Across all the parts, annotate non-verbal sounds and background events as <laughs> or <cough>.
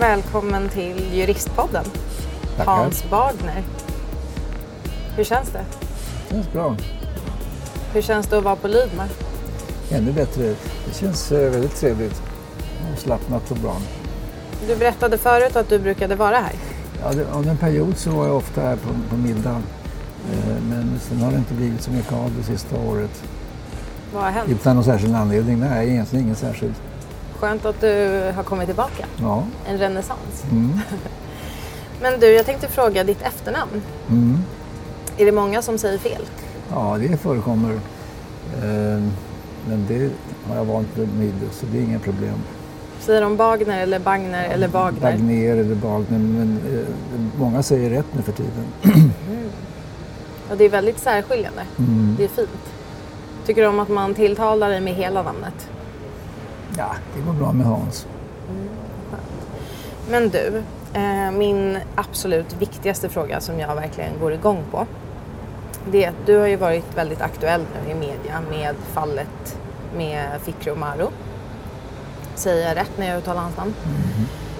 Välkommen till Juristpodden. Tackar. Hans Bagner. Hur känns det? Det känns bra. Hur känns det att vara på Lydmar? Ännu bättre. Det känns eh, väldigt trevligt. Avslappnat och bra. Du berättade förut att du brukade vara här. Ja, det, under en period så var jag ofta här på, på middag. Eh, Men sen har det inte blivit så mycket av det sista året. Vad har hänt? Utan någon särskild anledning. Nej, egentligen ingen särskild. Skönt att du har kommit tillbaka. Ja. En renässans. Mm. <laughs> Men du, jag tänkte fråga ditt efternamn. Mm. Är det många som säger fel? Ja, det förekommer. Eh, Men det har jag vant mig vid så det är inga problem. Säger de Bagner eller Bagner eller Bagner? Bagner eller Bagner. Men eh, många säger rätt nu för tiden. Och det är väldigt särskiljande. Mm. Det är fint. Tycker du om att man tilltalar dig med hela namnet? Ja, det går bra med Hans. Men du, eh, min absolut viktigaste fråga som jag verkligen går igång på. Det är att du har ju varit väldigt aktuell nu i media med fallet med Fikru Maru. Säger jag rätt när jag uttalar hans namn?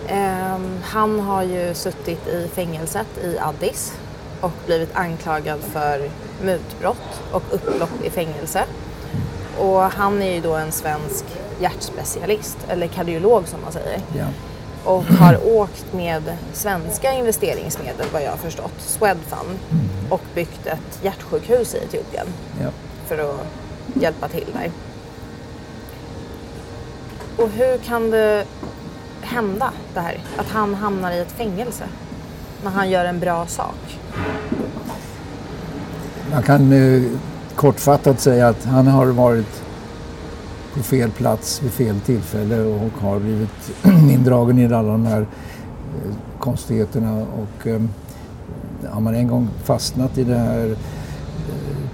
Eh, han har ju suttit i fängelset i Addis och blivit anklagad för mutbrott och upplopp i fängelse. Och han är ju då en svensk hjärtspecialist, eller kardiolog som man säger Ja. och har åkt med svenska investeringsmedel vad jag har förstått, Swedfund, och byggt ett hjärtsjukhus i Etiopien Ja. för att hjälpa till där. Och hur kan det hända det här? Att han hamnar i ett fängelse när han gör en bra sak? Man kan eh, kortfattat säga att han har varit på fel plats vid fel tillfälle och har blivit <clears throat> indragen i alla de här eh, konstigheterna. Och, eh, har man en gång fastnat i det här eh,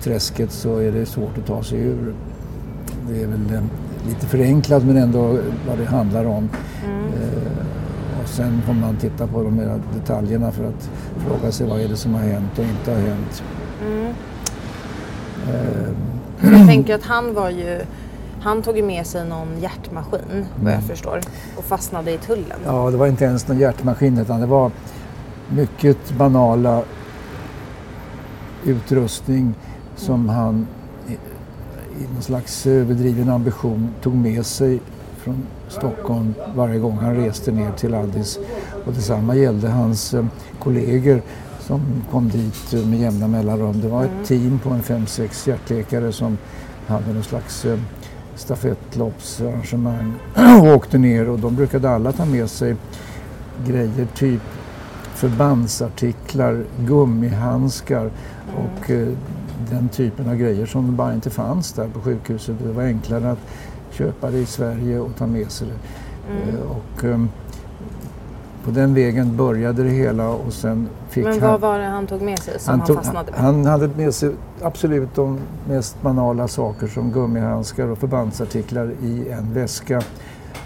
träsket så är det svårt att ta sig ur. Det är väl lite förenklat men ändå vad det handlar om. Eh, och sen får man titta på de här detaljerna för att fråga sig vad är det som har hänt och inte har hänt. Eh, <clears throat> Jag tänker att han var ju, han tog ju med sig någon hjärtmaskin vad jag förstår och fastnade i tullen. Ja, det var inte ens någon hjärtmaskin utan det var mycket banala utrustning som han i, någon slags överdriven ambition tog med sig från Stockholm varje gång han reste ner till Addis. Och detsamma gällde hans eh, kollegor som kom dit eh, med jämna mellanrum. Det var ett team på en fem sex hjärtläkare som hade någon slags eh, stafettloppsarrangemang <clears throat> och åkte ner och de brukade alla ta med sig grejer typ förbandsartiklar, gummihandskar och eh, den typen av grejer som bara inte fanns där på sjukhuset. Det var enklare att köpa det i Sverige och ta med sig det. Eh, och, ehm, på den vägen började det hela och sen fick Men han... vad var det han tog med sig som han, tog- fastnade med? han hade med sig absolut de mest banala saker som gummihandskar och förbandsartiklar i en väska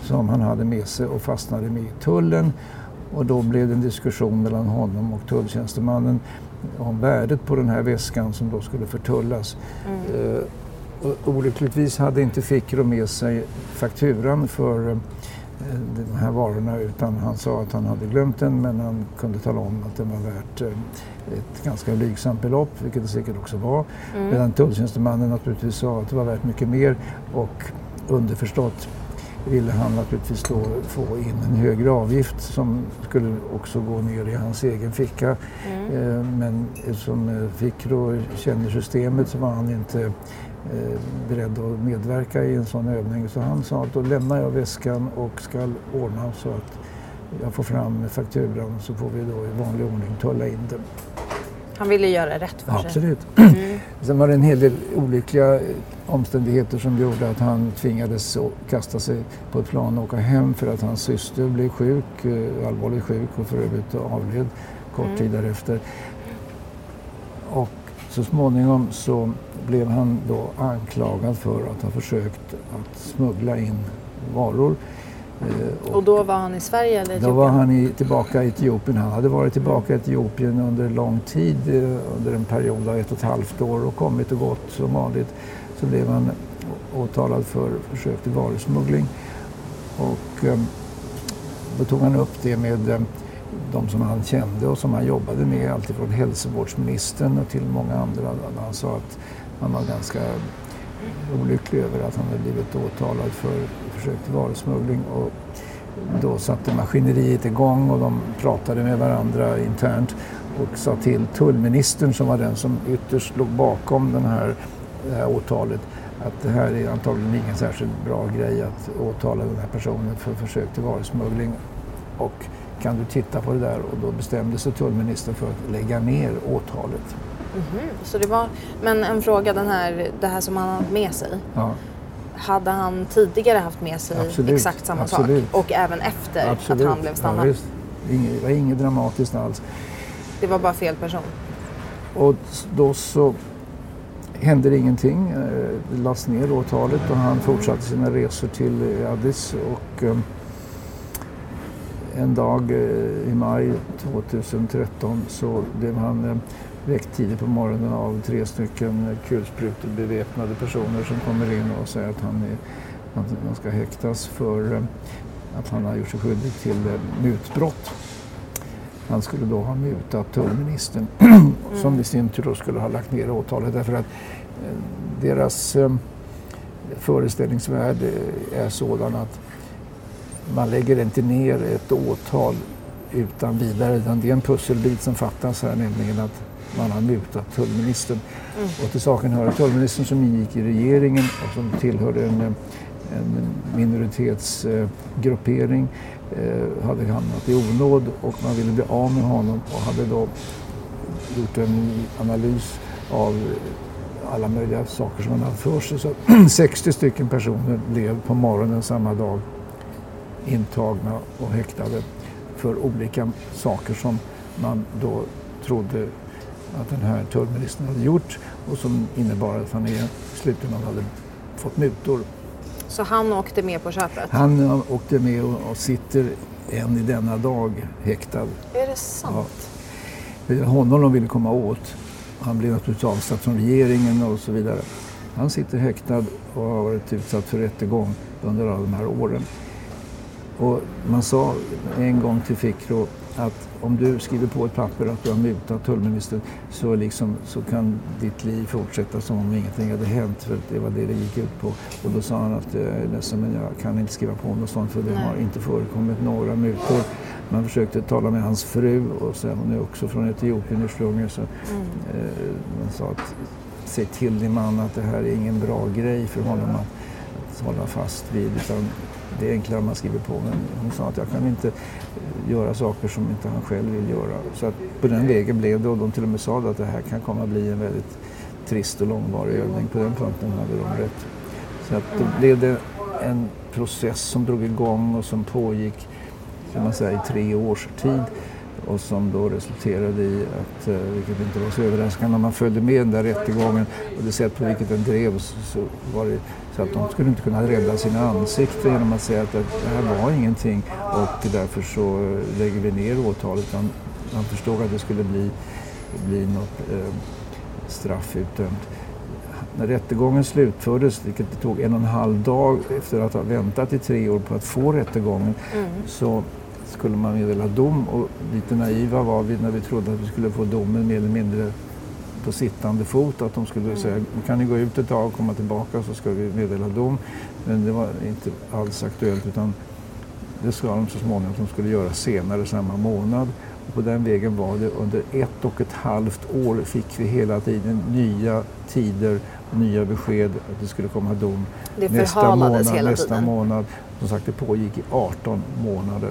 som han hade med sig och fastnade med i tullen. Och då blev det en diskussion mellan honom och tulltjänstemannen om värdet på den här väskan som då skulle förtullas. Eh, och olyckligtvis hade inte Fikro med sig fakturan för eh, de här varorna utan han sa att han hade glömt den men han kunde tala om att den var värt eh, ett ganska blygsamt belopp, vilket det säkert också var. Medan tulltjänstemannen naturligtvis sa att det var värt mycket mer och underförstått ville han naturligtvis då få in en högre avgift som skulle också gå ner i hans egen ficka. Eh, Men eftersom eh, Fikro känner systemet så var han inte eh, beredd att medverka i en sån övning. Så han sa att då lämnar jag väskan och ska ordna så att jag får fram fakturan så får vi då i vanlig ordning tulla in den. Han ville göra rätt för sig. Absolut. Sen var det en hel del olyckliga omständigheter som gjorde att han tvingades kasta sig på ett plan och åka hem för att hans syster blev sjuk, eh, allvarligt sjuk och för övrigt avled kort tid därefter. Och så småningom så blev han då anklagad för att ha försökt att smuggla in varor. Eh, Och då var han i Sverige eller då var Etiopien? han i, tillbaka i Etiopien. Han hade varit tillbaka i Etiopien under lång tid, eh, under en period av ett och ett halvt år och kommit och gått som vanligt. Så blev han åtalad för försök till varusmuggling. Och eh, då tog han upp det med eh, de som han kände och som han jobbade med, alltifrån hälsovårdsministern och till många andra. Han sa att han var ganska olycklig över att han hade blivit åtalad för försök till varusmuggling. Och då satte maskineriet igång och de pratade med varandra internt och sa till tullministern som var den som ytterst låg bakom den här, det här åtalet att det här är antagligen ingen särskilt bra grej att åtala den här personen för försök till varusmuggling. Och kan du titta på det där? Och då bestämde sig tullministern för att lägga ner åtalet. Mm -hmm. Så det var, men en fråga, den här, det här som han hade med sig. Ja. Hade han tidigare haft med sig Absolut. exakt samma Absolut. sak? Och även efter Absolut. att han blev stannad? Ja, det var inget dramatiskt alls. Det var bara fel person? Och då så hände ingenting. Eh, det lades ner åtalet och han fortsatte sina resor till Addis. Och eh, en dag eh, i maj 2013 så blev han väckt tidigt på morgonen av tre stycken kulsprutebeväpnade personer som kommer in och säger att han, är, han ska häktas för att han har gjort sig skyldig till mutbrott. Han skulle då ha mutat tullministern <clears throat> mm. som i sin tur skulle ha lagt ner åtalet därför att eh, deras eh, föreställningsvärld eh, är sådan att man lägger inte ner ett åtal utan vidare utan det är en pusselbit som fattas här nämligen att man har mutat tullministern. Mm. Och till saken hör att tullministern som ingick i regeringen och som tillhörde en, eh, en minoritetsgruppering eh, hade hamnat i onåd och man ville bli av med honom och hade då gjort en analys av alla möjliga saker som han hade för sig. Så <clears throat> 60 stycken personer blev på morgonen samma dag intagna och häktade för olika saker som man då trodde att den här tullministern hade gjort och som innebar att han i slutändan hade fått mutor. Så han åkte med på köpet? Han åkte med och, sitter än i denna dag häktad. Är det sant? Ja. Honom de ville komma åt. Han blev naturligtvis avsatt från regeringen och så vidare. Han sitter häktad och har varit utsatt för rättegång under alla de här åren. Och man sa en gång till Fikro att om du skriver på ett papper att du har mutat tullministern så, liksom, så kan ditt liv fortsätta som om ingenting hade hänt. För det var det det gick ut på. Och då sa han att jag är ledsen men jag kan inte skriva på något sånt för det har inte förekommit några mutor. Man försökte tala med hans fru och så, hon är också från Etiopien ursprungligen. Så, mm. eh, man sa att säg till din man att det här är ingen bra grej för honom att, att hålla fast vid. Utan det är enklare om man skriver på. Men hon sa att jag kan inte eh, göra saker som inte han själv vill göra. Så att på den vägen blev det och de till och med sa att det här kan komma att bli en väldigt trist och långvarig övning. På den punkten hade de rätt. Så att då blev det en process som drog igång och som pågick kan man säga, i tre års tid och som då resulterade i att, eh, vilket inte var så överraskande, när man följde med den där rättegången och det sätt på vilket den drevs så var det så att de skulle inte kunna rädda sina ansikten genom att säga att det här var ingenting och därför så lägger vi ner åtalet. Man, man förstod att det skulle bli, bli något eh, straff utdömt. När rättegången slutfördes, vilket det tog en och en halv dag efter att ha väntat i tre år på att få rättegången, mm. så skulle man meddela dom och lite naiva var vi när vi trodde att vi skulle få domen mer eller mindre på sittande fot. Att de skulle mm. säga, kan ni gå ut ett tag och komma tillbaka så ska vi meddela dom. Men det var inte alls aktuellt utan det sa de så småningom att de skulle göra senare samma månad. Och på den vägen var det under ett och ett halvt år fick vi hela tiden nya tider, nya besked att det skulle komma dom det nästa månad. Nästa månad. Som sagt, det pågick i 18 månader.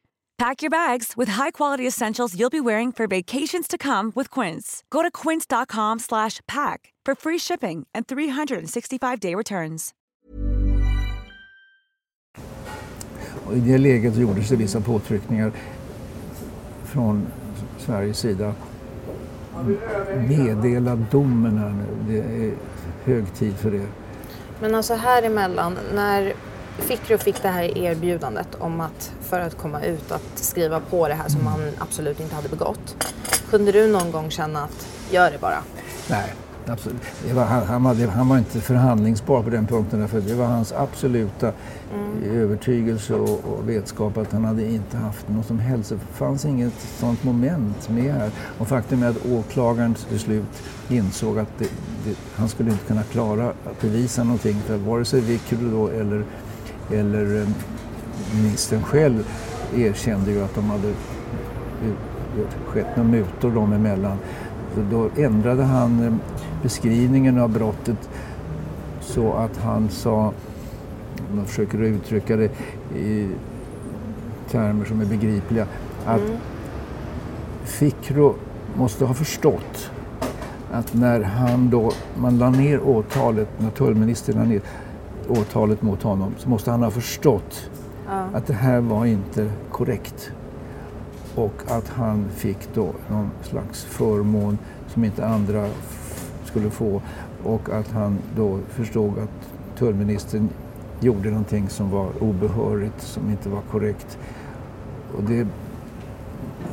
Pack your bags with high-quality essentials you'll be wearing for vacations to come with Quince. Go to quince.com/pack for free shipping and 365-day returns. Och I det läget gjordes det vissa påtryckningar från Sveriges sida. Meddela domen här nu. Det är hög tid för det. Men alltså här emellan, när Fikru fick det här erbjudandet om att för att komma ut att skriva på det här som man absolut inte hade begått. Kunde du någon gång känna att gör det bara? Nej, absolut. Var, han, han, hade, han var inte förhandlingsbar på den punkten därför det var hans absoluta övertygelse och, och vetskap att han hade inte haft något som helst. Det fanns inget sådant moment med här. Och faktum är att åklagaren till slut insåg att det, det, han skulle inte kunna klara att bevisa någonting för vare sig Vickru då eller, eller eh, ministern själv erkände ju att de hade eh, skett några mutor dem emellan. Så då ändrade han eh, beskrivningen av brottet så att han sa, om man försöker uttrycka det i termer som är begripliga, att Fikro måste ha förstått att när han då, man la ner åtalet, när tullministern la ner åtalet mot honom, så måste han ha förstått att det här var inte korrekt. Och att han fick då någon slags förmån som inte andra skulle få. Och att han då förstod att tullministern gjorde någonting som var obehörigt, som inte var korrekt. Och det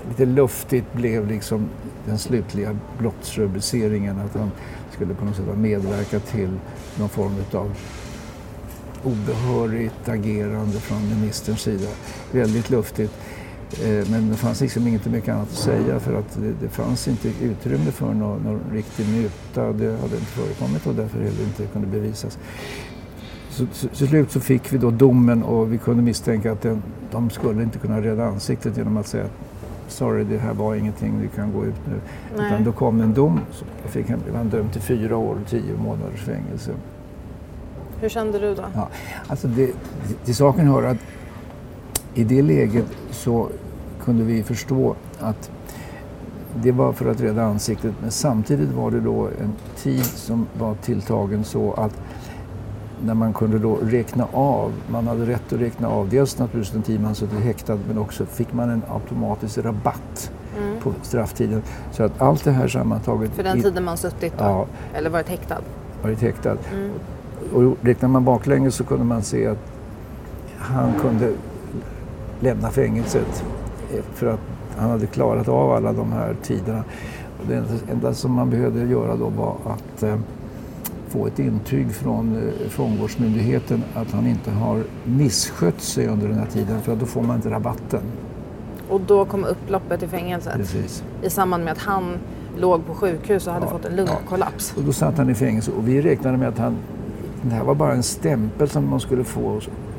lite luftigt blev liksom den slutliga brottsrubriceringen att han skulle på något sätt ha medverkat till någon form av obehörigt agerande från ministerns sida. Väldigt luftigt. Eh, Men det fanns liksom inte mycket annat att säga för att det, det fanns inte utrymme för någon, någon riktig muta. Det hade inte förekommit och därför heller inte kunde bevisas. Så, så, till slut så fick vi då domen och vi kunde misstänka att den, de skulle inte kunna rädda ansiktet genom att säga att sorry, det här var ingenting, du kan gå ut nu. Nej. Utan då kom en dom, så fick han, han dömd till fyra år och tio månaders fängelse. Hur kände du då? Ja, alltså det, till saken hör att i det läget så kunde vi förstå att det var för att rädda ansiktet men samtidigt var det då en tid som var tilltagen så att när man kunde då räkna av, man hade rätt att räkna av dels naturligtvis den tid man suttit häktad men också fick man en automatisk rabatt på strafftiden. Så att allt det här sammantaget För den tiden man suttit då? Ja. Eller varit häktad? varit häktad. Och räknar man baklänges så kunde man se att han kunde lämna fängelset eh, för att han hade klarat av alla de här tiderna. Och det enda, som man behövde göra då var att eh, få ett intyg från eh, fångvårdsmyndigheten att han inte har misskött sig under den här tiden för då får man inte rabatten. Och då kom upploppet i fängelset? Precis. I samband med att han låg på sjukhus och hade Ja, fått en lungkollaps? Och då satt han i fängelse och vi räknade med att han, det här var bara en stämpel som man skulle få.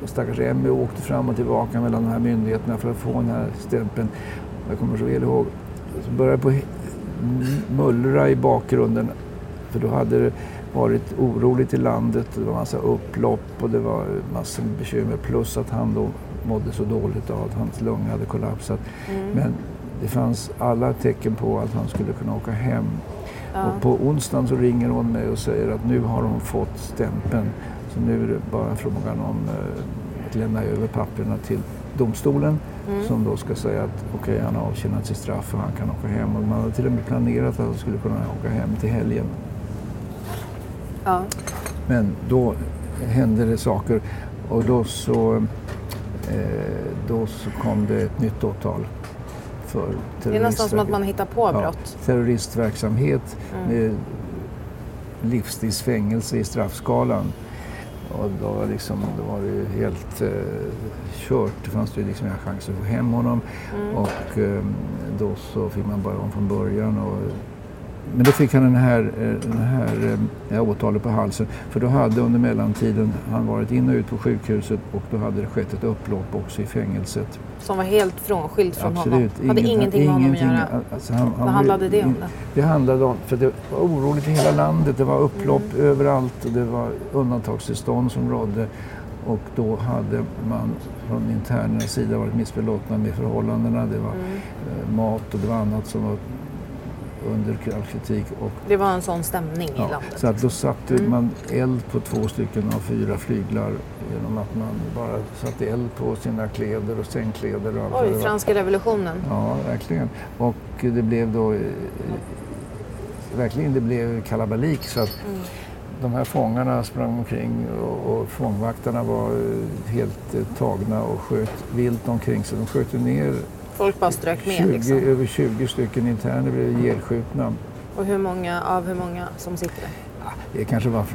Och Stackars Emmy åkte fram och tillbaka mellan de här myndigheterna för att få den här stämpeln. Jag kommer så väl ihåg. Så började på mullra i bakgrunden. För då hade det varit oroligt i landet. Det var massa upplopp och det var massor med bekymmer. Plus att han då mådde så dåligt av att hans lungor hade kollapsat. Men det fanns alla tecken på att han skulle kunna åka hem. Och på onsdagen så ringer hon mig och säger att nu har hon fått stämpeln. Så nu är det bara frågan om eh, att lämna över papperna till domstolen som då ska säga att okej, han har avtjänat sitt straff och han kan åka hem. Och man hade till och med planerat att han skulle kunna åka hem till helgen. Ja. Men då hände det saker och då så, eh, då så kom det ett nytt åtal för Det är nästan som att man hittar på brott. terroristverksamhet med livstidsfängelse i straffskalan. Och då var, liksom, då var det helt eh, kört. Det fanns ju liksom inga chanser att få hem honom. Och eh, då så fick man börja om från början. Och men då fick han den här, eh, den här eh, åtalet på halsen. För då hade under mellantiden han varit in och ut på sjukhuset och då hade det skett ett upplopp också i fängelset. Som var helt frånskilt från Absolut. honom? Hade ingenting med honom att göra? Alltså han, Vad handlade det om? Det? det handlade om, för det var oroligt i hela landet. Det var upplopp mm. överallt och det var undantagstillstånd som rådde. Och då hade man från internernas sida varit missbelåtna med förhållandena. Det var mm. Eh, mat och det var annat som var under all kritik. Och, det var en sån stämning ja, i landet? Så att då satte mm. man eld på två stycken av fyra flyglar genom att man bara satte eld på sina kläder och sängkläder. Och allt Oj, franska revolutionen. Ja, verkligen. Och det blev då eh, verkligen det blev kalabalik så att mm. de här fångarna sprang omkring och, och fångvaktarna var eh, helt eh, tagna och sköt vilt omkring sig. De sköt ner Folk bara strök med 20, liksom. Över 20 stycken interner blev ihjälskjutna. Och hur många av hur många som sitter där? Det kanske var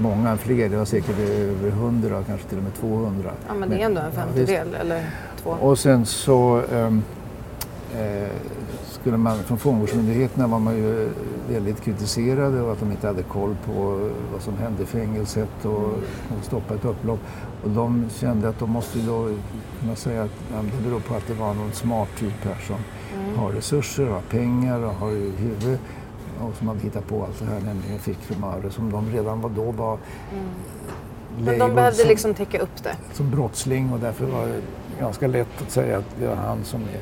många fler, det var säkert över 100, kanske till och med 200. Ja men det är ändå en femtedel ja, eller två. Och sen så um, eh, skulle man, från fångvårdsmyndigheterna var man ju väldigt kritiserade och att de inte hade koll på vad som hände i fängelset och, stoppa ett upplopp. Och de kände att de måste då kunna säga att ja, det beror på att det var någon smart typ här som mm. har resurser, har pengar och har huvud och som hade hittat på allt det här, nämligen Fikru som de redan var då var mm. Men de behövde som, liksom täcka upp det? Som brottsling och därför var det ganska lätt att säga att det var han som är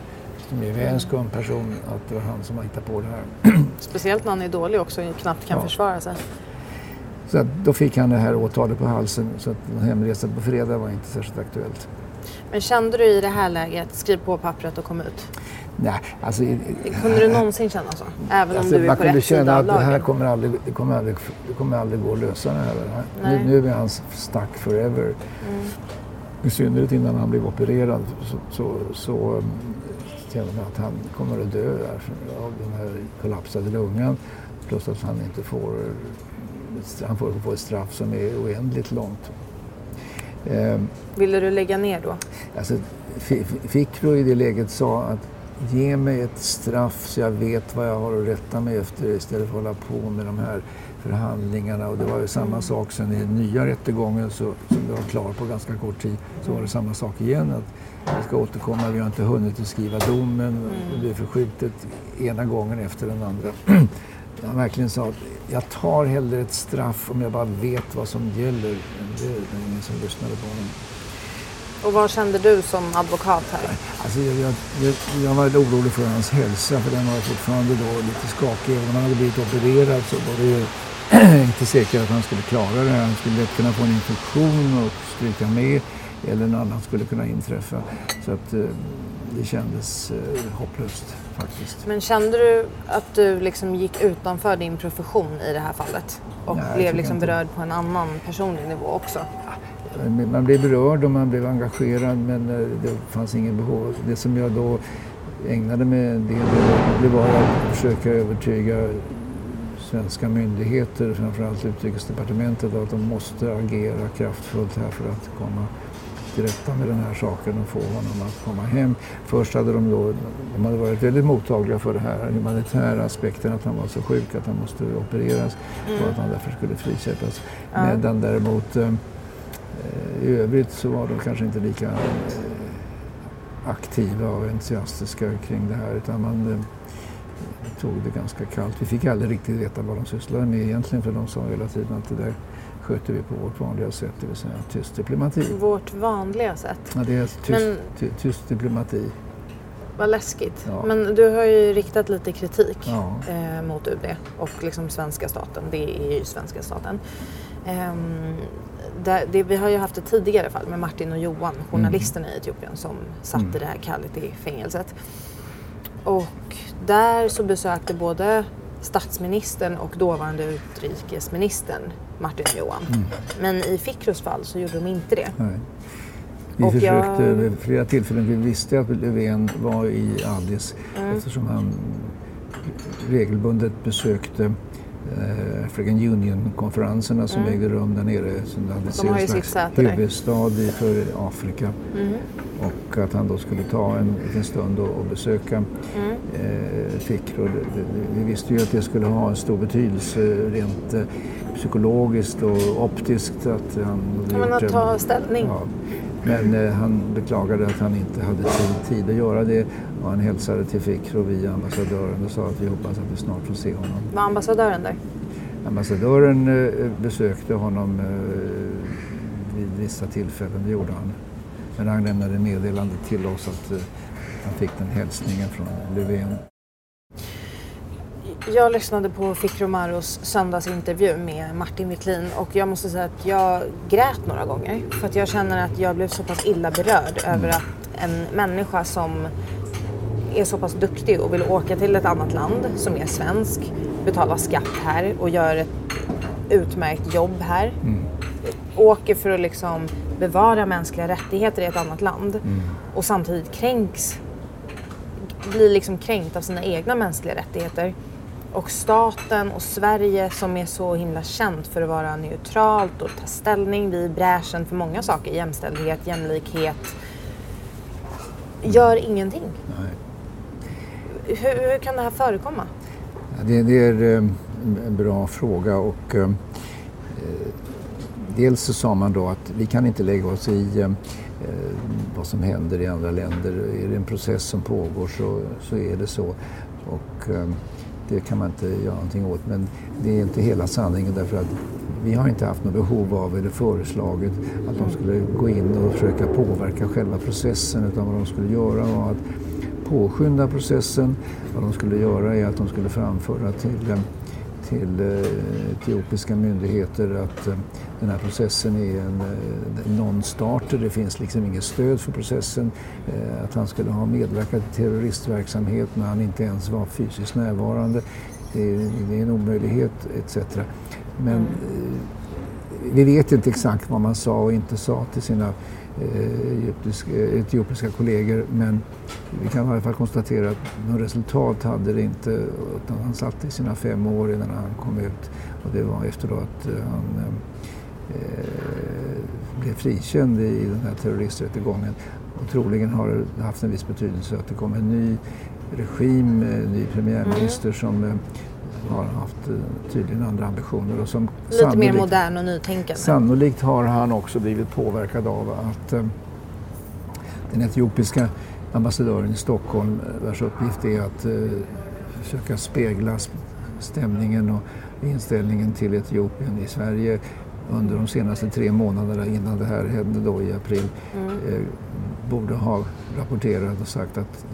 som är en skum person, att det var han som har hittat på det här. <clears throat> Speciellt när han är dålig också och knappt kan ja. försvara sig. Så att då fick han det här åtalet på halsen så att hemresan på fredag var inte särskilt aktuellt. Men kände du i det här läget, skriv på pappret och kom ut? Nej, alltså, kunde du någonsin känna så? Även alltså, om du är på rätt sida av lagen? Det här kommer aldrig, det kommer aldrig, det kommer aldrig gå att lösa det här. Nu, nu är han stuck forever. Mm. I synnerhet innan han blev opererad så, så, så känner man att han kommer att dö av den här kollapsade lungan. Plus att han inte får, han får få ett straff som är oändligt långt. Ehm, Ville du lägga ner då? Alltså, Fikro i det läget sa att ge mig ett straff så jag vet vad jag har att rätta mig efter istället för att hålla på med de här förhandlingarna. Och det var ju samma mm. sak sen i den nya rättegången så, som det var klar på ganska kort tid så var det samma sak igen. Att vi ska återkomma, vi har inte hunnit att skriva domen. Det blir förskjutet ena gången efter den andra. <clears throat> Han verkligen sa att jag tar hellre ett straff om jag bara vet vad som gäller. Men det är ingen som lyssnade på honom. Och vad kände du som advokat här? Alltså jag, jag, jag var orolig för hans hälsa för den var fortfarande då lite skakig. Även om han hade blivit opererad så var det ju <clears throat> inte säkert att han skulle klara det. Han skulle lätt kunna få en infektion och stryka med eller något annat skulle kunna inträffa. Så att eh, det kändes eh, hopplöst faktiskt. Men kände du att du liksom gick utanför din profession i det här fallet? Och Nej, blev liksom berörd på en annan personlig nivå också? Man blev berörd och man blev engagerad men eh, det fanns ingen behov. Det som jag då ägnade mig en del det var att försöka övertyga svenska myndigheter, framförallt Utrikesdepartementet, att de måste agera kraftfullt här för att komma till rätta med den här saken och få honom att komma hem. Först hade de då, de hade varit väldigt mottagliga för det här humanitära aspekten att han var så sjuk att han måste opereras mm. och att han därför skulle frisättas. Medan däremot eh, i övrigt så var de kanske inte lika eh, aktiva och entusiastiska kring det här utan man eh, tog det ganska kallt. Vi fick aldrig riktigt veta vad de sysslade med egentligen för de sa hela tiden att det där sköter vi på vårt vanliga sätt, det vill säga tyst diplomati. Vårt vanliga sätt? Ja, det är tyst, Men... tyst diplomati. Vad läskigt. Ja. Men du har ju riktat lite kritik ja. eh, mot UD och liksom svenska staten. Det är ju svenska staten. Eh, det, det, vi har ju haft ett tidigare fall med Martin och Johan, journalisterna mm. i Etiopien som satt mm. i det här kallet i fängelset. Och där så besökte både statsministern och dåvarande utrikesministern Martin och Johan. Mm. Men i Fikros fall så gjorde de inte det. Nej. Vi och försökte jag... vid flera tillfällen, vi visste att Löfven var i Addis mm. eftersom han regelbundet besökte African Union-konferenserna som Mm. ägde rum där nere. Som hade De har ju sitt säte huvudstad för Afrika. Mm. Och att han då skulle ta en liten stund och, och besöka Mm. eh, Fikro. Vi visste ju att det skulle ha en stor betydelse rent eh, psykologiskt och optiskt. Att han hade men att ta ställning. Ja. Men eh, han beklagade att han inte hade tid, att göra det och han hälsade till Fikro via ambassadören och sa att vi hoppas att vi snart får se honom. Var ambassadören där? Ambassadören eh, besökte honom eh, vid vissa tillfällen, det gjorde han. Men han lämnade meddelande till oss att eh, han fick den hälsningen från Löfven. Jag lyssnade på Fikru Marus söndagsintervju med Martin Wiklin och jag måste säga att jag grät några gånger. För att jag känner att jag blev så pass illa berörd över att en människa som är så pass duktig och vill åka till ett annat land som är svensk, betala skatt här och gör ett utmärkt jobb här. Åker för att liksom bevara mänskliga rättigheter i ett annat land och samtidigt kränks blir liksom kränkt av sina egna mänskliga rättigheter. Och staten och Sverige som är så himla känt för att vara neutralt och ta ställning vid bräschen för många saker, jämställdhet, jämlikhet, gör ingenting. Nej. Hur, hur kan det här förekomma? Det, det är eh, en bra fråga och eh, dels så sa man då att vi kan inte lägga oss i eh, vad som händer i andra länder. Är det en process som pågår så, så är det så. Och eh, det kan man inte göra någonting åt. Men det är inte hela sanningen därför att vi har inte haft något behov av eller föreslagit att de skulle gå in och försöka påverka själva processen utan vad de skulle göra var att påskynda processen. Vad de skulle göra är att de skulle framföra till, eh, till eh, etiopiska myndigheter att eh, den här processen är en eh, non-starter. Det finns liksom inget stöd för processen. Eh, Att han skulle ha medverkat i terroristverksamhet när han inte ens var fysiskt närvarande. Det är, en omöjlighet etc. Men eh, vi vet inte exakt vad man sa och inte sa till sina egyptiska, etiopiska kollegor men vi kan i alla fall konstatera att något resultat hade det inte utan han satt i sina fem år innan han kom ut och det var efter då att han blev frikänd i den här terroristrättegången. Och troligen har det haft en viss betydelse att det kom en ny regim, en ny premiärminister som eh, har haft eh, tydligen andra ambitioner och som Lite mer sannolikt- modern och nytänkande. Sannolikt har han också blivit påverkad av att eh, den etiopiska ambassadören i Stockholm, eh, vars uppgift är att eh, försöka spegla sp- stämningen och inställningen till Etiopien i Sverige under de senaste tre månaderna innan det här hände då i april, eh, borde ha rapporterat och sagt att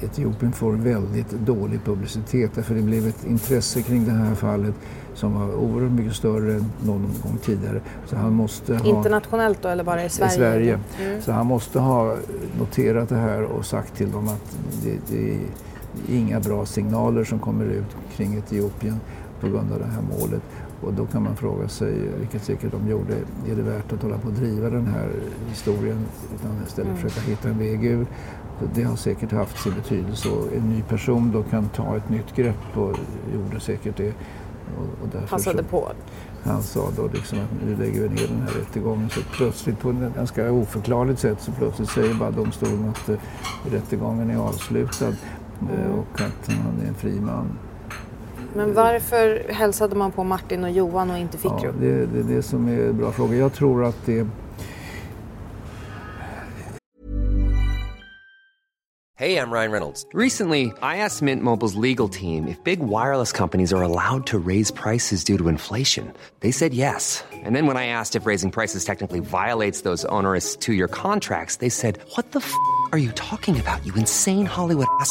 Etiopien får väldigt dålig publicitet därför det blev ett intresse kring det här fallet som var oerhört mycket större än någon gång tidigare. Så han måste ha... Internationellt då eller bara i Sverige? i Sverige. Mm. Så han måste ha noterat det här och sagt till dem att det, det är inga bra signaler som kommer ut kring Etiopien på grund av det här målet. Och då kan man fråga sig, vilket säkert de gjorde, är det värt att hålla på och driva den här historien utan istället Mm. försöka hitta en väg ur? Det har säkert haft sin betydelse och en ny person då kan ta ett nytt grepp och gjorde säkert det. Och, och Passade så- på. han sa då liksom att nu lägger vi ner den här rättegången. Så plötsligt på ett ganska oförklarligt sätt så plötsligt säger bara domstolen att eh, rättegången är avslutad eh, och att han är en fri man. Men varför hälsade man på Martin och Johan och inte Fikru? Ja, det, det är det som är en bra fråga. Jag tror att det Hey, I'm Ryan Reynolds. Recently, I asked Mint Mobile's legal team if big wireless companies are allowed to raise prices due to inflation. They said yes. And then when I asked if raising prices technically violates those onerous two year contracts, they said, What the f are you talking about, you insane Hollywood ass?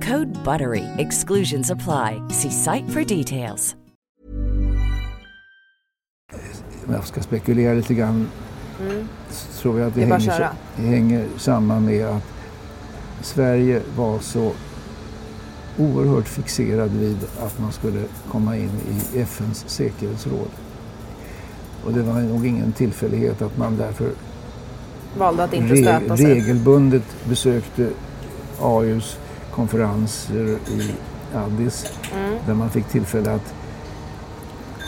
Code BUTTERY. Exclusions apply. See site for details. Om jag ska spekulera lite grann så tror jag att det, Det hänger, hänger samman med att Sverige var så oerhört fixerad vid att man skulle komma in i FNs säkerhetsråd. Och det var nog ingen tillfällighet att man därför Valde att inte stöta sig. regelbundet besökte AUs konferenser i Addis Mm. där man fick tillfälle att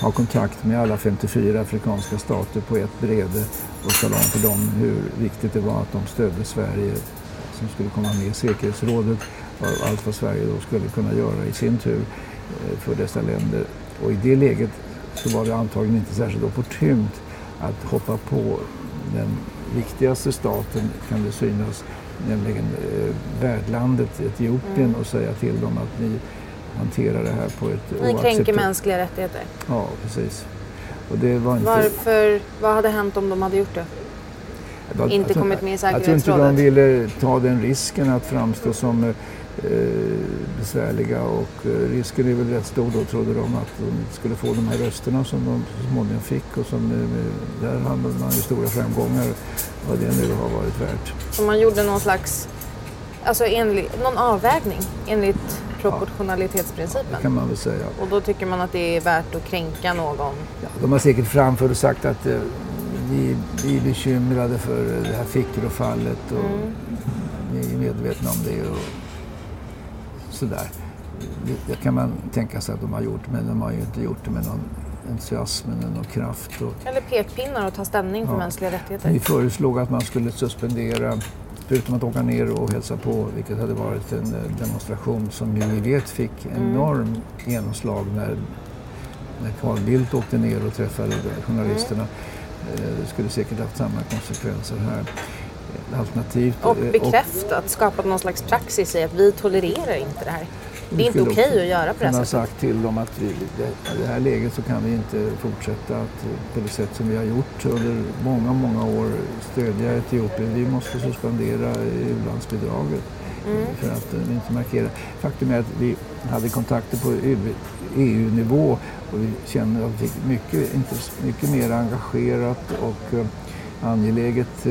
ha kontakt med alla 54 afrikanska stater på ett brede och tala om för dem hur viktigt det var att de stödde Sverige som skulle komma med i säkerhetsrådet och allt vad Sverige då skulle kunna göra i sin tur eh, för dessa länder. Och i det läget så var det antagligen inte särskilt opportunt att hoppa på den viktigaste staten kan det synas, nämligen eh, värdlandet Etiopien och säga till dem att ni hanterar det här på ett Ni kränker oacceptabelt- mänskliga rättigheter. Ja, precis. Och det var inte... Varför, vad hade hänt om de hade gjort det? Jag inte tror- kommit med i Jag tror inte de säkerhetsrådet? ville ta den risken att framstå som eh, besvärliga och eh, risken är väl rätt stor då trodde de att de skulle få de här rösterna som de så småningom fick och som eh, där hade man ju stora framgångar vad det nu har varit värt. Så man gjorde någon slags, alltså enligt, någon avvägning enligt proportionalitetsprincipen. kan man väl säga. Och då tycker man att det är värt att kränka någon. Ja, de har säkert framfört och sagt att eh, vi, vi är bekymrade för det här Fickrofallet och ni är medvetna om det och sådär. Det, det kan man tänka sig att de har gjort men de har ju inte gjort det med någon entusiasm eller någon kraft. Och, Eller pekpinnar och ta ställning för Ja. mänskliga rättigheter. vi föreslog att man skulle suspendera, förutom att åka ner och hälsa på, vilket hade varit en eh, demonstration som ju vi vet fick enorm genomslag när, när Carl Bildt åkte ner och träffade journalisterna. Eh, Det skulle säkert haft samma konsekvenser här. Alternativt... Och eh, bekräftat, skapat någon slags praxis i att vi tolererar inte det här. Det är inte okej också att göra på det här sättet. sagt till dem att vi, i det här läget så kan vi inte fortsätta att eh, på det sätt som vi har gjort under många, många år stödja Etiopien. Vi måste suspendera u-landsbidraget Mm. för att eh, inte markera. Faktum är att vi hade kontakter på EU- EU-nivå och vi känner att vi fick mycket, mycket mer engagerat och angeläget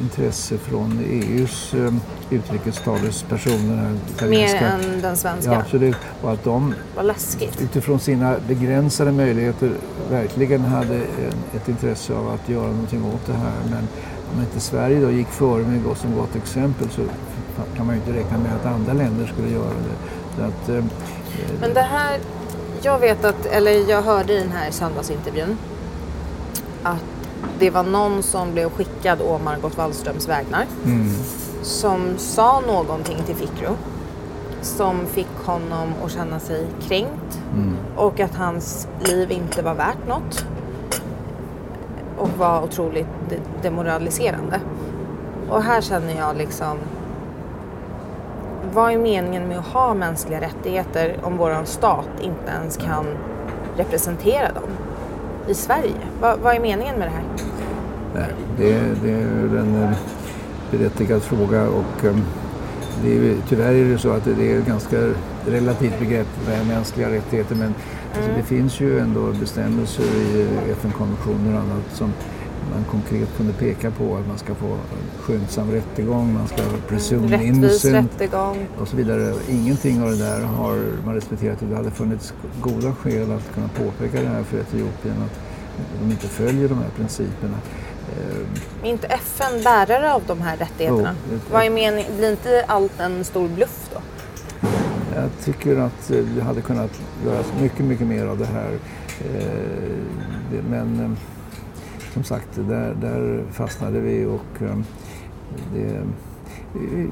intresse från EUs eh, utrikestalespersoner. Mer än den svenska. Ja, absolut. Och att de Vad läskigt. utifrån sina begränsade möjligheter verkligen hade en, ett intresse av att göra någonting åt det här. Men om inte Sverige då gick före med gott som gott exempel så kan man ju inte räkna med att andra länder skulle göra det. Att, eh, Men det här, jag vet att, eller jag hörde i den här söndagsintervjun att det var någon som blev skickad å Margot Wallströms vägnar som sa någonting till Fikro som fick honom att känna sig kränkt och att hans liv inte var värt något och var otroligt de- demoraliserande. Och här känner jag liksom vad är meningen med att ha mänskliga rättigheter om vår stat inte ens kan representera dem i Sverige? Vad, vad är meningen med det här? Nej, det, det är en eh, berättigad fråga och eh, det är, tyvärr är det så att det är ett ganska relativt begrepp med mänskliga rättigheter men alltså, det finns ju ändå bestämmelser i eh, FN-konventioner och annat som man konkret kunde peka på att man ska få skyndsam rättegång, man ska presumed Rättvis innocent rättegång. och så vidare. Ingenting av det där har man respekterat och det hade funnits goda skäl att kunna påpeka det här för Etiopien att de inte följer de här principerna. Eh, Är inte FN bärare av de här rättigheterna? Jo, Vad är meningen? Blir inte allt en stor bluff då? Jag tycker att eh, det hade kunnat göras mycket, mycket mer av det här. Eh, men eh, som sagt, där, där fastnade vi och eh, det,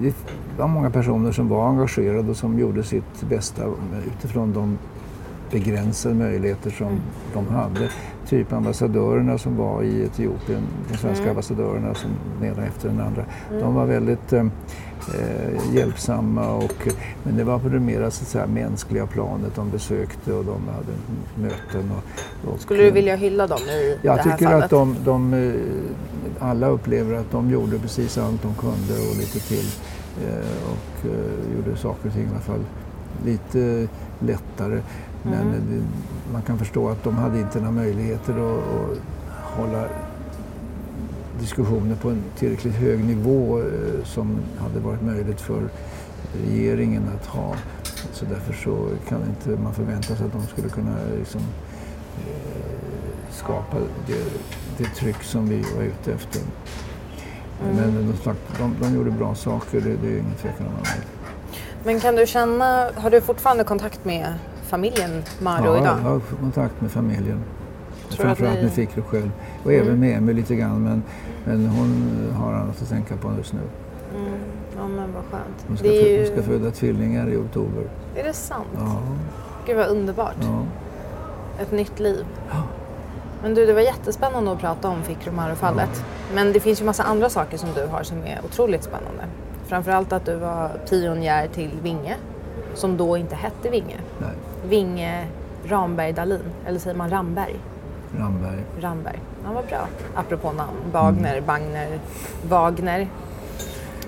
det var många personer som var engagerade och som gjorde sitt bästa utifrån de begränsade möjligheter som Mm. de hade. Typ ambassadörerna som var i Etiopien, de svenska Mm. ambassadörerna som den ena efter den andra. De var väldigt eh, eh, hjälpsamma och, men det var på det mera så att säga, mänskliga planet. De besökte och de hade möten. Och, och, Skulle du vilja hylla dem i jag det här tycker fallet? att de, de, eh, alla upplever att de gjorde precis allt de kunde och lite till. eh, Och eh, gjorde saker och ting i alla fall lite lättare. Men Mm. det, man kan förstå att de hade inte några möjligheter att, att hålla diskussioner på en tillräckligt hög nivå eh, som hade varit möjligt för regeringen att ha. Så därför så kan inte man förvänta sig att de skulle kunna liksom, eh, skapa det, det tryck som vi var ute efter. Mm. Men de, sagt, de, de gjorde bra saker, det, det är ingen tvekan om det. Men kan du känna, har du fortfarande kontakt med familjen Maro Ja, idag? jag har kontakt med familjen. Tror Framförallt ni- med Fikru själv. Och Mm. även med Emil lite grann. Men, men hon har annat att tänka på just nu. Mm. Ja men vad skönt. Hon ska, ju... hon ska föda tvillingar i oktober. är det sant? Ja, Gud vad underbart. ja. Ett nytt liv. Men du, det var jättespännande att prata om Fikru Maru-fallet. Men det finns ju massa andra saker som du har som är otroligt spännande. Framförallt att du var pionjär till Vinge, som då inte hette Vinge. Nej, Vinge Ramberg Dalin, eller säger man Ramberg? Ramberg. Ramberg. Ja, vad bra. Apropå namn. Bagner, Bagner, Wagner.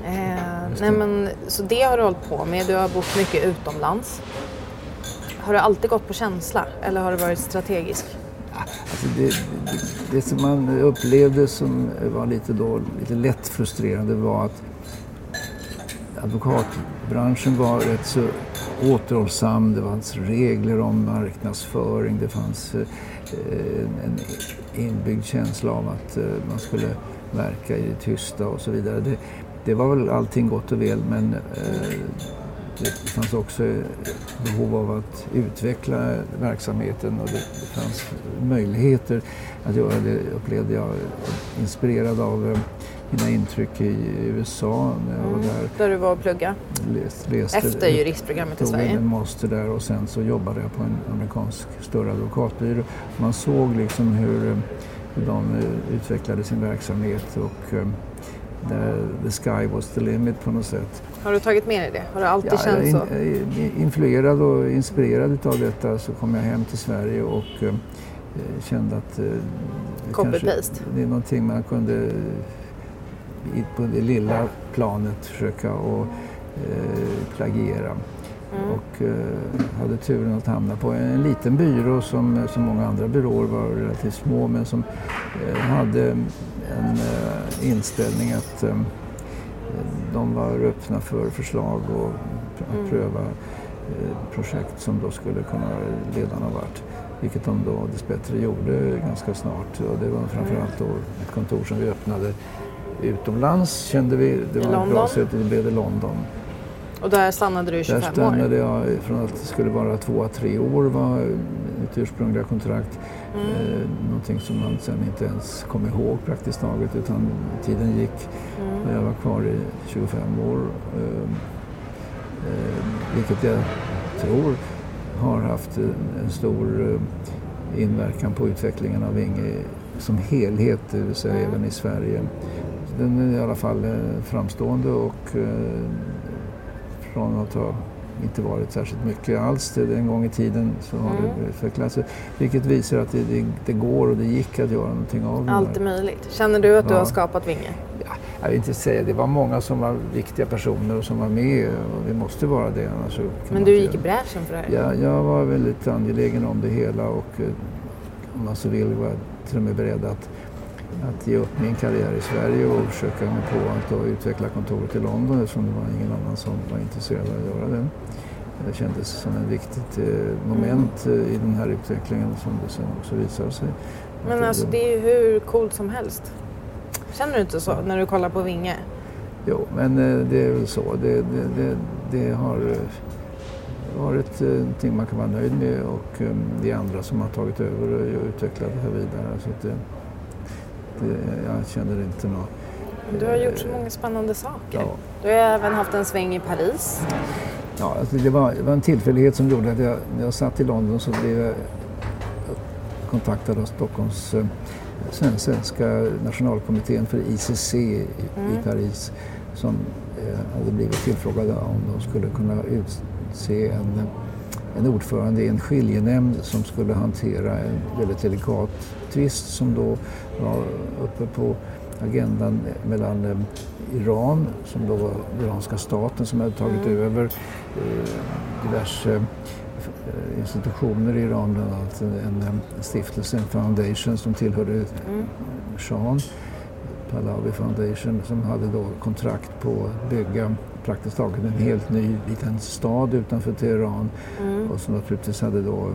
Eh, nej men, så det har du hållit på med. Du har bott mycket utomlands. Har du alltid gått på känsla eller har du varit strategisk? Alltså det, det, det som man upplevde som var lite, då, lite lätt frustrerande var att advokatbranschen var rätt så återhållsam. Det fanns regler om marknadsföring. Det fanns eh, en inbyggd känsla av att eh, man skulle verka i det tysta och så vidare. Det, det var väl allting gott och väl men eh, det fanns också eh, behov av att utveckla verksamheten och det, det fanns möjligheter att göra det, upplevde jag, inspirerad av eh, mina intryck i USA när jag var där. Där du var och plugga Läst, läste, efter juristprogrammet i Sverige. en master där och sen så jobbade jag på en amerikansk större advokatbyrå. Man såg liksom hur, eh, hur de eh, utvecklade sin verksamhet och eh, the sky was the limit på något sätt. Har du tagit med dig det? Har du alltid Ja, känt så? in, in- influerad och inspirerad av detta så kom jag hem till Sverige och kände att det, Copy-paste. det är någonting man kunde på det lilla planet försöka att eh, plagiera. Mm. Och eh, hade turen att hamna på en liten byrå som, som många andra byråer var relativt små men som eh, hade en eh, inställning att eh, de var öppna för förslag och pr- att Mm. pröva eh, projekt som då skulle kunna leda någon vart. Vilket de då dessbättre gjorde ganska snart. Och det var framförallt då ett kontor som vi öppnade utomlands kände vi. Det var ett bra London? sätt. Det blev det London. Och där stannade du i Där 25 år? stannade jag från att det skulle vara två tre år var mitt ursprungliga kontrakt. Mm. Eh, någonting som man sen inte ens kom ihåg praktiskt taget utan tiden gick Mm. och jag var kvar i 25 år. Eh, eh, vilket jag tror har haft en, en stor eh, inverkan på utvecklingen av Inge som helhet, det vill säga Mm. även i Sverige. Den är i alla fall eh, framstående och eh, från att ha inte varit särskilt mycket alls en gång i tiden så har Mm. det utvecklats. Vilket visar att det, det, det går och det gick att göra någonting av det. Allt är möjligt. Känner du att du Ja. har skapat Vinge? Jag vill inte säga det var många som var viktiga personer och som var med och det måste vara det annars Men du gick i bräschen för det här? Ja, jag var väldigt angelägen om det hela och eh, om man så vill var jag till och med beredd att, att ge upp min karriär i Sverige och försöka mig på att utveckla kontoret i London eftersom det var ingen annan som var intresserad av att göra det. Det kändes som ett viktigt eh, moment eh, i den här utvecklingen som det sen också visade sig. Men alltså det är ju hur coolt som helst. Känner du inte så när du kollar på Vinge? Jo, men eh, det är väl så. Det, det, det, det har varit någonting man kan vara nöjd med och det är andra som har tagit över och utvecklat det här vidare. Så det, jag känner inte något... Du har gjort så många spännande saker. Ja. Du har även haft en sväng i Paris. Ja, alltså det, var, det var en tillfällighet som gjorde att jag, när jag satt i London så blev jag kontaktad av Stockholms eh, sven- svenska nationalkommittén för ICC i, i Paris som eh, hade blivit tillfrågade om de skulle kunna utse en, en ordförande i en skiljenämnd som skulle hantera en väldigt delikat tvist som då var uppe på agendan mellan eh, Iran, som då var iranska staten som hade tagit över eh, diverse eh, institutioner i Iran, bland annat en, en stiftelse, en foundation som tillhörde shahen, Pahlavi Foundation, som hade då kontrakt på att bygga praktiskt taget en helt ny liten stad utanför Teheran. Och som naturligtvis hade då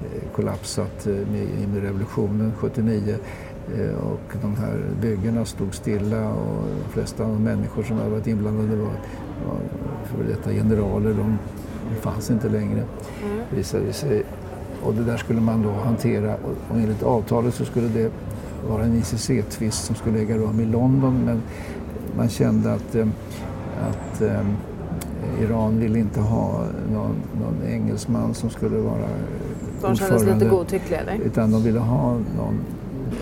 eh, kollapsat eh, med, revolutionen 79 Eh, och de här byggena stod stilla och de flesta av de människor som hade varit inblandade var, var före detta generaler. De, de fanns inte längre visade det sig. Och det där skulle man då hantera. Och enligt avtalet så skulle det vara en ICC-tvist som skulle äga rum i London. Men man kände att, eh, att eh, Iran ville inte ha någon, någon engelsman som skulle vara eh, De kändes lite ordförande. godtyckliga eller? Utan de ville ha någon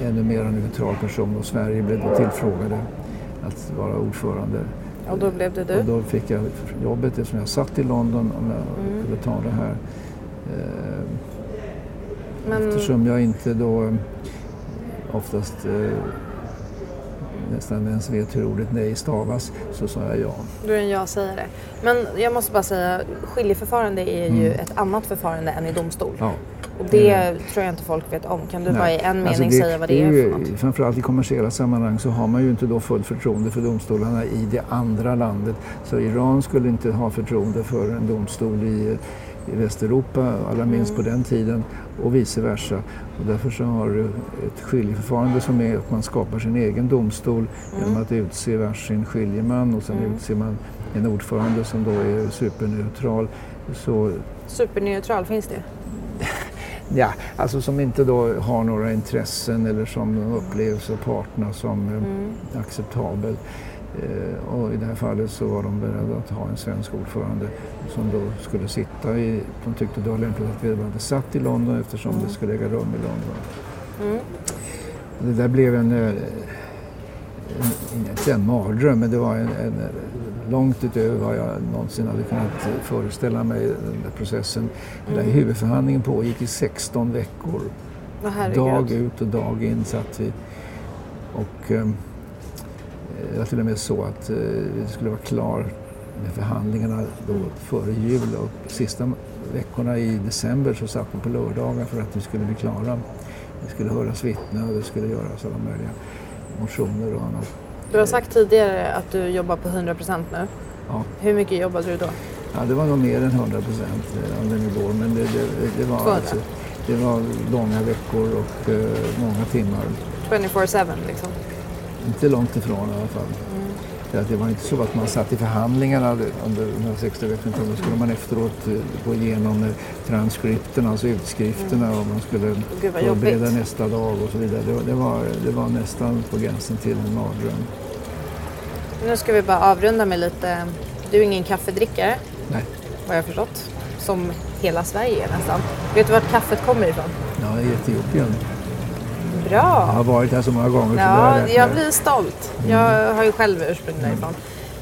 ännu mer neutral person och Sverige blev då tillfrågade att vara ordförande. Och då blev det Och du? då fick jag jobbet eftersom jag satt i London om jag Mm. kunde ta det här. Eh, Men Eftersom jag inte då eh, oftast eh, nästan ens vet hur ordet nej stavas så sa jag ja. du är en ja-sägare. Men jag måste bara säga, skiljeförfarande är ju Mm. ett annat förfarande än i domstol. ja. Och det tror jag inte folk vet om. Kan du bara i en mening Alltså det, säga vad det är, ju, för något? Framförallt i kommersiella sammanhang så har man ju inte då fullt förtroende för domstolarna i det andra landet. Så Iran skulle inte ha förtroende för en domstol i, i Västeuropa, allra minst Mm. på den tiden, och vice versa. Och därför så har du ett skiljeförfarande som är att man skapar sin egen domstol Mm. genom att utse varsin skiljeman och sen utser man en ordförande som då är superneutral. Så Superneutral, finns det? <laughs> Ja, alltså som inte då har några intressen eller som upplevs av parterna som eh, acceptabel. Eh, och i det här fallet så var de beredda att ha en svensk ordförande som då skulle sitta i, de tyckte det var lämpligt att vederbörande satt i London eftersom det skulle äga rum i London. Det där blev en, eh, en, inte en mardröm, men det var en, en, långt utöver vad jag någonsin hade kunnat föreställa mig, den där processen. Den där huvudförhandlingen pågick i 16 veckor. Dag ut och dag in satt vi. Och eh, det var till och med så att eh, vi skulle vara klar med förhandlingarna då före jul och sista veckorna i december så satt vi på lördagar för att vi skulle bli klara. Det skulle höras vittnen och det skulle göras alla möjliga motioner och annat. Du har sagt tidigare att du jobbar på 100% nu. Ja. Hur mycket jobbade du då? Ja, det var nog mer än 100 procent om det nu går, men det, det, det, var, 200. alltså, det var långa veckor och eh, många timmar. 24-7 liksom. Inte långt ifrån i alla fall. Det var inte så att man satt i förhandlingarna under de här 60 veckorna då skulle man efteråt eh, gå igenom eh, transkripterna, alltså utskrifterna och man skulle förbereda nästa dag och så vidare. Det, var- det, var, det var nästan på gränsen till en mardröm. Nu ska vi bara avrunda med lite... Du är ingen kaffedrickare, Nej, vad jag har förstått. Som hela Sverige nästan. Vet du vart kaffet kommer ifrån? ja, i Etiopien. Jag Bra! har varit här så många gånger så Ja, jag lärt jag blir stolt. Jag har ju själv ursprung därifrån.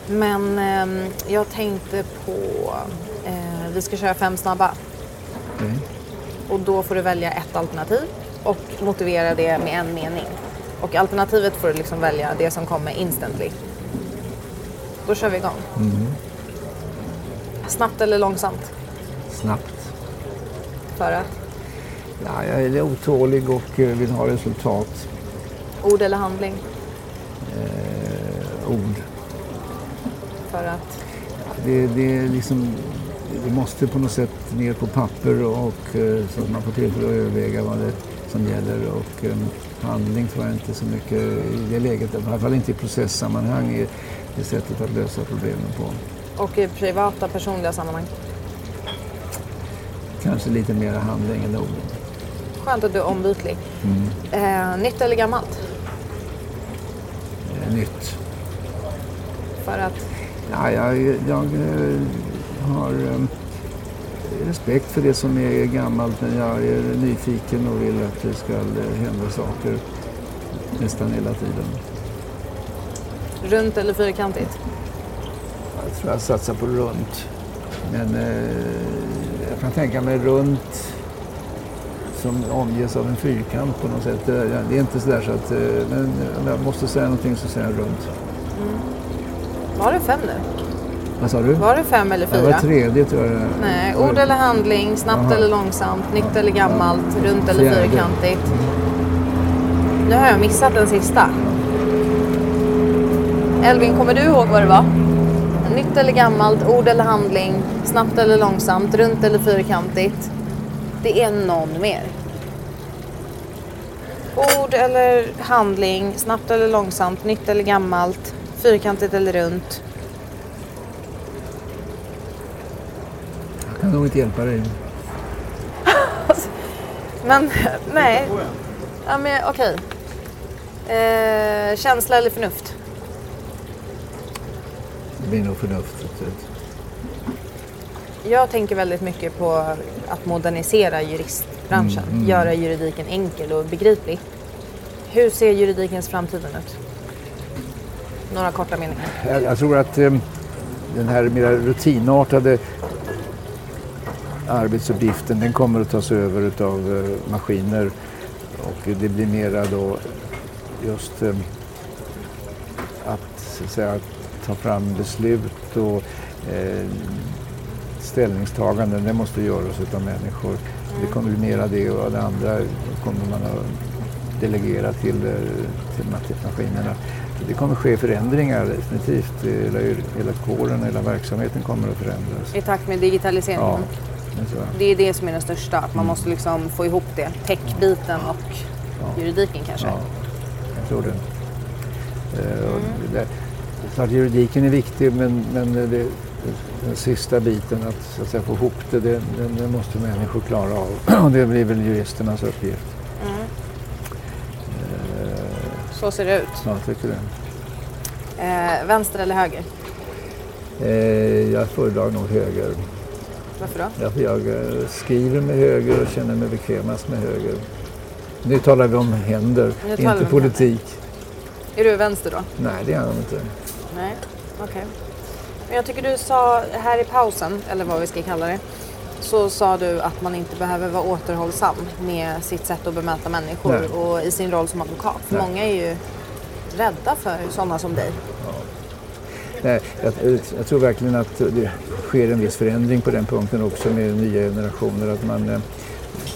Men ehm, jag tänkte på... Eh, vi ska köra fem snabba. Okej. Och då får du välja ett alternativ och motivera det med en mening. Och alternativet får du liksom välja det som kommer instantly. Då kör vi igång. Snabbt eller långsamt? Snabbt. För att Ja, jag är otålig och eh, vill ha resultat. ord eller handling? Eh, ord. För att Det, det, är liksom, det måste på något sätt ner på papper och eh, så att man får tillfälle att överväga vad det som gäller. Och eh, handling tror jag inte så mycket i det läget, i alla fall inte i processammanhang, är det sättet att lösa problemen på. och i privata personliga sammanhang. kanske lite mer handling än ord. Skönt att du är ombytlig. Mm. Eh, nytt eller gammalt? Eh, Nytt. För att Ja, jag, jag eh, har eh, respekt för det som är gammalt men jag är nyfiken och vill att det ska hända saker nästan hela tiden. runt eller fyrkantigt? Jag tror jag satsar på runt. Men eh, jag kan tänka mig runt som omges av en fyrkant på något sätt. Det det är inte sådär så att, eh, men om jag måste säga någonting så säger jag runt. Var det fem nu? Vad sa du? Var det fem eller Det fyra? var tredje tror jag. Nej, ord eller handling, snabbt Jaha. eller långsamt, nytt eller gammalt, runt eller Fjärde. fyrkantigt. Nu har jag missat den sista. Elvin, kommer du ihåg vad det var? Nytt eller gammalt, ord eller handling, snabbt eller långsamt, runt eller fyrkantigt. Det är någon mer. Ord eller handling, snabbt eller långsamt, nytt eller gammalt, fyrkantigt eller runt. Jag kan nog inte hjälpa dig. <laughs> Men nej. Ja, men okej. Eh, känsla eller förnuft? Det blir nog förnuftigt. Jag tänker väldigt mycket på att modernisera juristbranschen. Mm, Göra juridiken enkel och begriplig. Hur ser juridikens framtiden ut? Några korta meningar. Jag, jag tror att eh, den här mer rutinartade arbetsuppgiften den kommer att tas över av eh, maskiner och det blir mera då just eh, att, att säga, ta fram beslut och eh, ställningstaganden. Det måste göras av människor. Det kommer bli mera det och det andra kommer man att delegera till, eh, till maskinerna. Det kommer ske förändringar definitivt. Hela, hela kåren, hela verksamheten kommer att förändras. I takt med digitaliseringen. Ja, det är det som är den största. Att man måste liksom få ihop det. Techbiten och juridiken kanske. Ja, jag tror det. Eh, och det Klart juridiken är viktig men, men det, den sista biten att, så att säga, få ihop det, det, det, det måste människor klara av. <clears throat> Och det blir väl juristernas uppgift. Så ser det ut. Ja, jag tycker det. Eh, vänster eller höger? Eh, jag föredrar nog höger. Varför då? Därför jag eh, skriver med höger och känner mig bekvämast med höger. Nu talar vi om händer, inte om politik. Är du vänster då? Nej, det är jag inte. Nej, okej. Men jag tycker du sa här i pausen, eller vad vi ska kalla det, så sa du att man inte behöver vara återhållsam med sitt sätt att bemöta människor Nej. och i sin roll som advokat. För Nej. många är ju rädda för sådana som dig. Nej, jag, jag tror verkligen att det sker en viss förändring på den punkten också med nya generationer. Att man eh,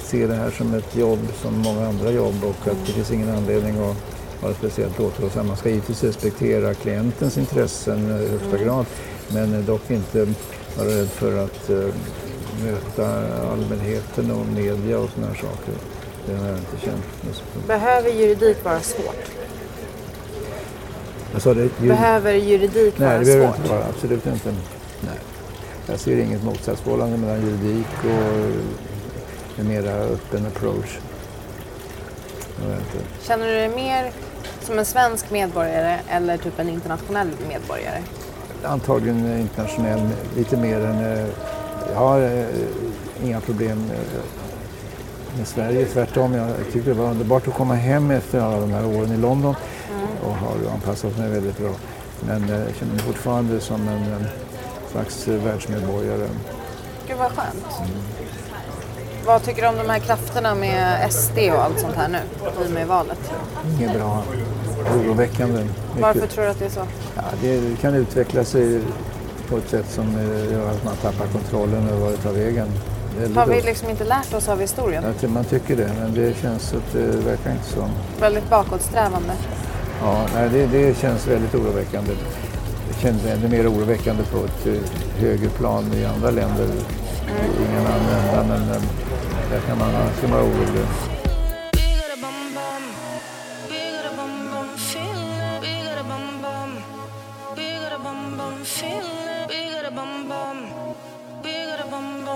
ser det här som ett jobb som många andra jobb och att det finns ingen anledning att vara speciellt återhållsam. Man ska givetvis respektera klientens intressen i högsta grad men eh, dock inte vara rädd för att eh, möta allmänheten och media och sådana här saker. Det har jag inte känt. Behöver juridik vara svårt? Sa det, ju- Behöver juridik Nej, vara det behöver svårt? inte vara. Absolut inte. Nej. Jag ser inget motsatsförhållande mellan juridik och en mera öppen approach. Känner du dig mer som en svensk medborgare eller typ en internationell medborgare? Antagligen internationell, lite mer än... eh, Jag har eh, inga problem eh, med Sverige, tvärtom. Jag tyckte det var underbart att komma hem efter alla de här åren i London och har anpassat mig väldigt bra. Men jag känner mig fortfarande som en eh, slags världsmedborgare. Gud vad skönt. Vad tycker du om de här krafterna med SD och allt sånt här nu i och med valet? Inget bra. Oroväckande. Varför tror du att det är så? Det kan utveckla sig på ett sätt som eh, gör att man tappar kontrollen över vart det tar vägen. Väldigt Har vi liksom inte lärt oss av historien? Tror man tycker det, men det känns att det verkar inte så. Väldigt bakåtsträvande. Ja, nej, det, det känns väldigt oroväckande. Det känns ännu mer oroväckande på ett eh, högre plan i andra länder. Ingen annan, men där kan man alltid vara orolig.